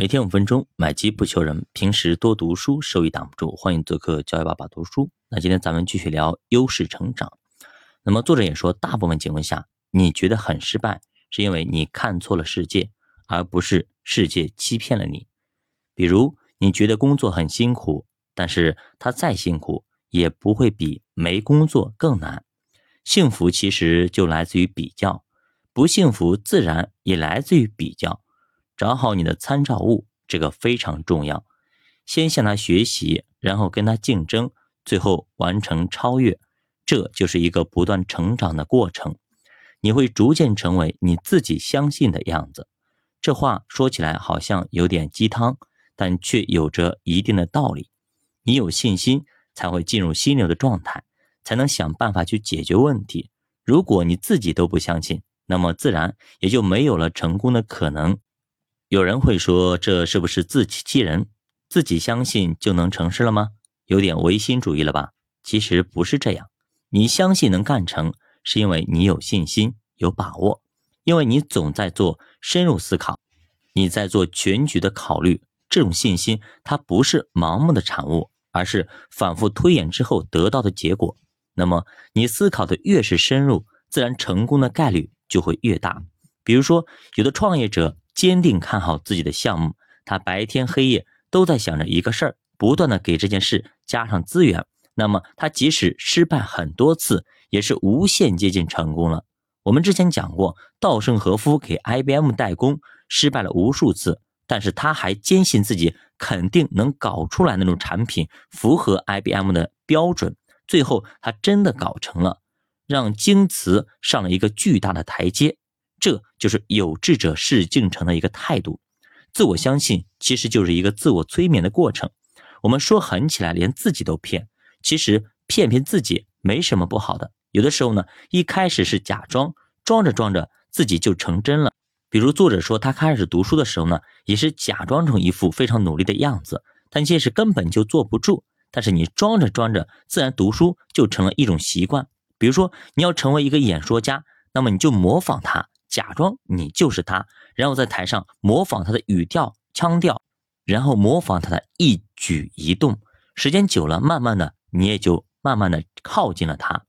每天五分钟，买基不求人。平时多读书，收益挡不住。欢迎做客教育爸爸读书。那今天咱们继续聊优势成长。那么作者也说，大部分情况下，你觉得很失败，是因为你看错了世界，而不是世界欺骗了你。比如，你觉得工作很辛苦，但是它再辛苦，也不会比没工作更难。幸福其实就来自于比较，不幸福自然也来自于比较。找好你的参照物，这个非常重要。先向他学习，然后跟他竞争，最后完成超越，这就是一个不断成长的过程。你会逐渐成为你自己相信的样子。这话说起来好像有点鸡汤，但却有着一定的道理。你有信心，才会进入心流的状态，才能想办法去解决问题。如果你自己都不相信，那么自然也就没有了成功的可能。有人会说，这是不是自欺欺人？自己相信就能成事了吗？有点唯心主义了吧？其实不是这样。你相信能干成，是因为你有信心、有把握，因为你总在做深入思考，你在做全局的考虑。这种信心，它不是盲目的产物，而是反复推演之后得到的结果。那么，你思考的越是深入，自然成功的概率就会越大。比如说，有的创业者。坚定看好自己的项目，他白天黑夜都在想着一个事儿，不断的给这件事加上资源。那么他即使失败很多次，也是无限接近成功了。我们之前讲过，稻盛和夫给 IBM 代工失败了无数次，但是他还坚信自己肯定能搞出来那种产品符合 IBM 的标准。最后他真的搞成了，让京瓷上了一个巨大的台阶。这就是有志者事竟成的一个态度，自我相信其实就是一个自我催眠的过程。我们说狠起来连自己都骗，其实骗骗自己没什么不好的。有的时候呢，一开始是假装，装着装着自己就成真了。比如作者说他开始读书的时候呢，也是假装成一副非常努力的样子，但其实根本就坐不住。但是你装着装着，自然读书就成了一种习惯。比如说你要成为一个演说家，那么你就模仿他。假装你就是他，然后在台上模仿他的语调、腔调，然后模仿他的一举一动。时间久了，慢慢的你也就慢慢的靠近了他。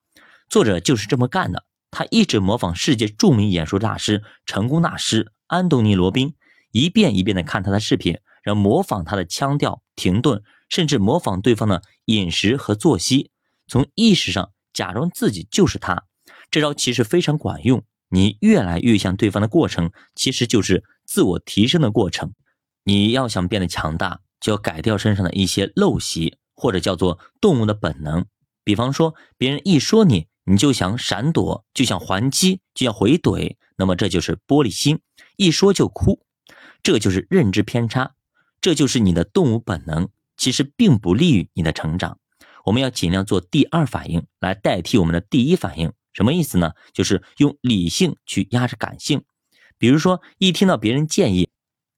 作者就是这么干的，他一直模仿世界著名演说大师、成功大师安东尼·罗宾，一遍一遍的看他的视频，然后模仿他的腔调、停顿，甚至模仿对方的饮食和作息，从意识上假装自己就是他。这招其实非常管用。你越来越像对方的过程，其实就是自我提升的过程。你要想变得强大，就要改掉身上的一些陋习，或者叫做动物的本能。比方说，别人一说你，你就想闪躲，就想还击，就要回怼，那么这就是玻璃心，一说就哭，这就是认知偏差，这就是你的动物本能，其实并不利于你的成长。我们要尽量做第二反应来代替我们的第一反应。什么意思呢？就是用理性去压制感性。比如说，一听到别人建议，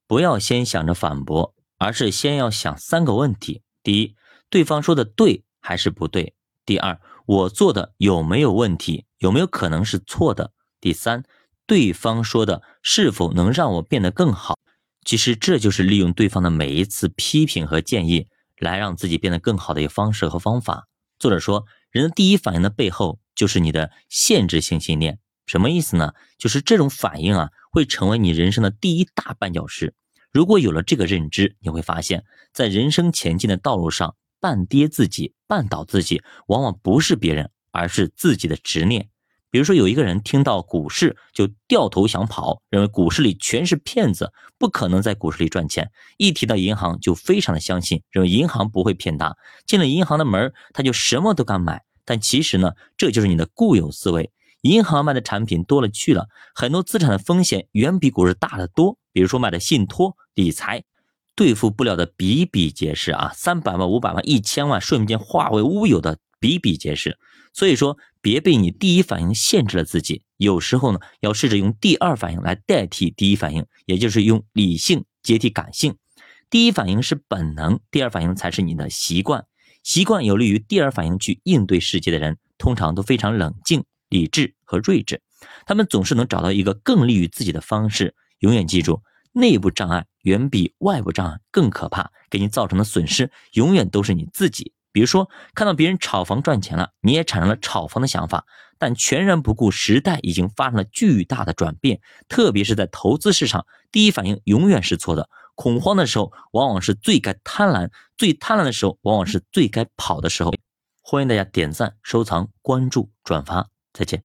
不要先想着反驳，而是先要想三个问题：第一，对方说的对还是不对；第二，我做的有没有问题，有没有可能是错的；第三，对方说的是否能让我变得更好。其实这就是利用对方的每一次批评和建议，来让自己变得更好的一个方式和方法。作者说，人的第一反应的背后。就是你的限制性信念，什么意思呢？就是这种反应啊，会成为你人生的第一大绊脚石。如果有了这个认知，你会发现，在人生前进的道路上，绊跌自己、绊倒自己，往往不是别人，而是自己的执念。比如说，有一个人听到股市就掉头想跑，认为股市里全是骗子，不可能在股市里赚钱；一提到银行，就非常的相信，认为银行不会骗他。进了银行的门，他就什么都敢买。但其实呢，这就是你的固有思维。银行卖的产品多了去了，很多资产的风险远比股市大得多。比如说卖的信托、理财，兑付不了的比比皆是啊，三百万、五百万、一千万瞬间化为乌有的比比皆是。所以说，别被你第一反应限制了自己。有时候呢，要试着用第二反应来代替第一反应，也就是用理性接替感性。第一反应是本能，第二反应才是你的习惯。习惯有利于第二反应去应对世界的人，通常都非常冷静、理智和睿智。他们总是能找到一个更利于自己的方式。永远记住，内部障碍远比外部障碍更可怕，给你造成的损失永远都是你自己。比如说，看到别人炒房赚钱了，你也产生了炒房的想法，但全然不顾时代已经发生了巨大的转变，特别是在投资市场，第一反应永远是错的。恐慌的时候，往往是最该贪婪；最贪婪的时候，往往是最该跑的时候。欢迎大家点赞、收藏、关注、转发，再见。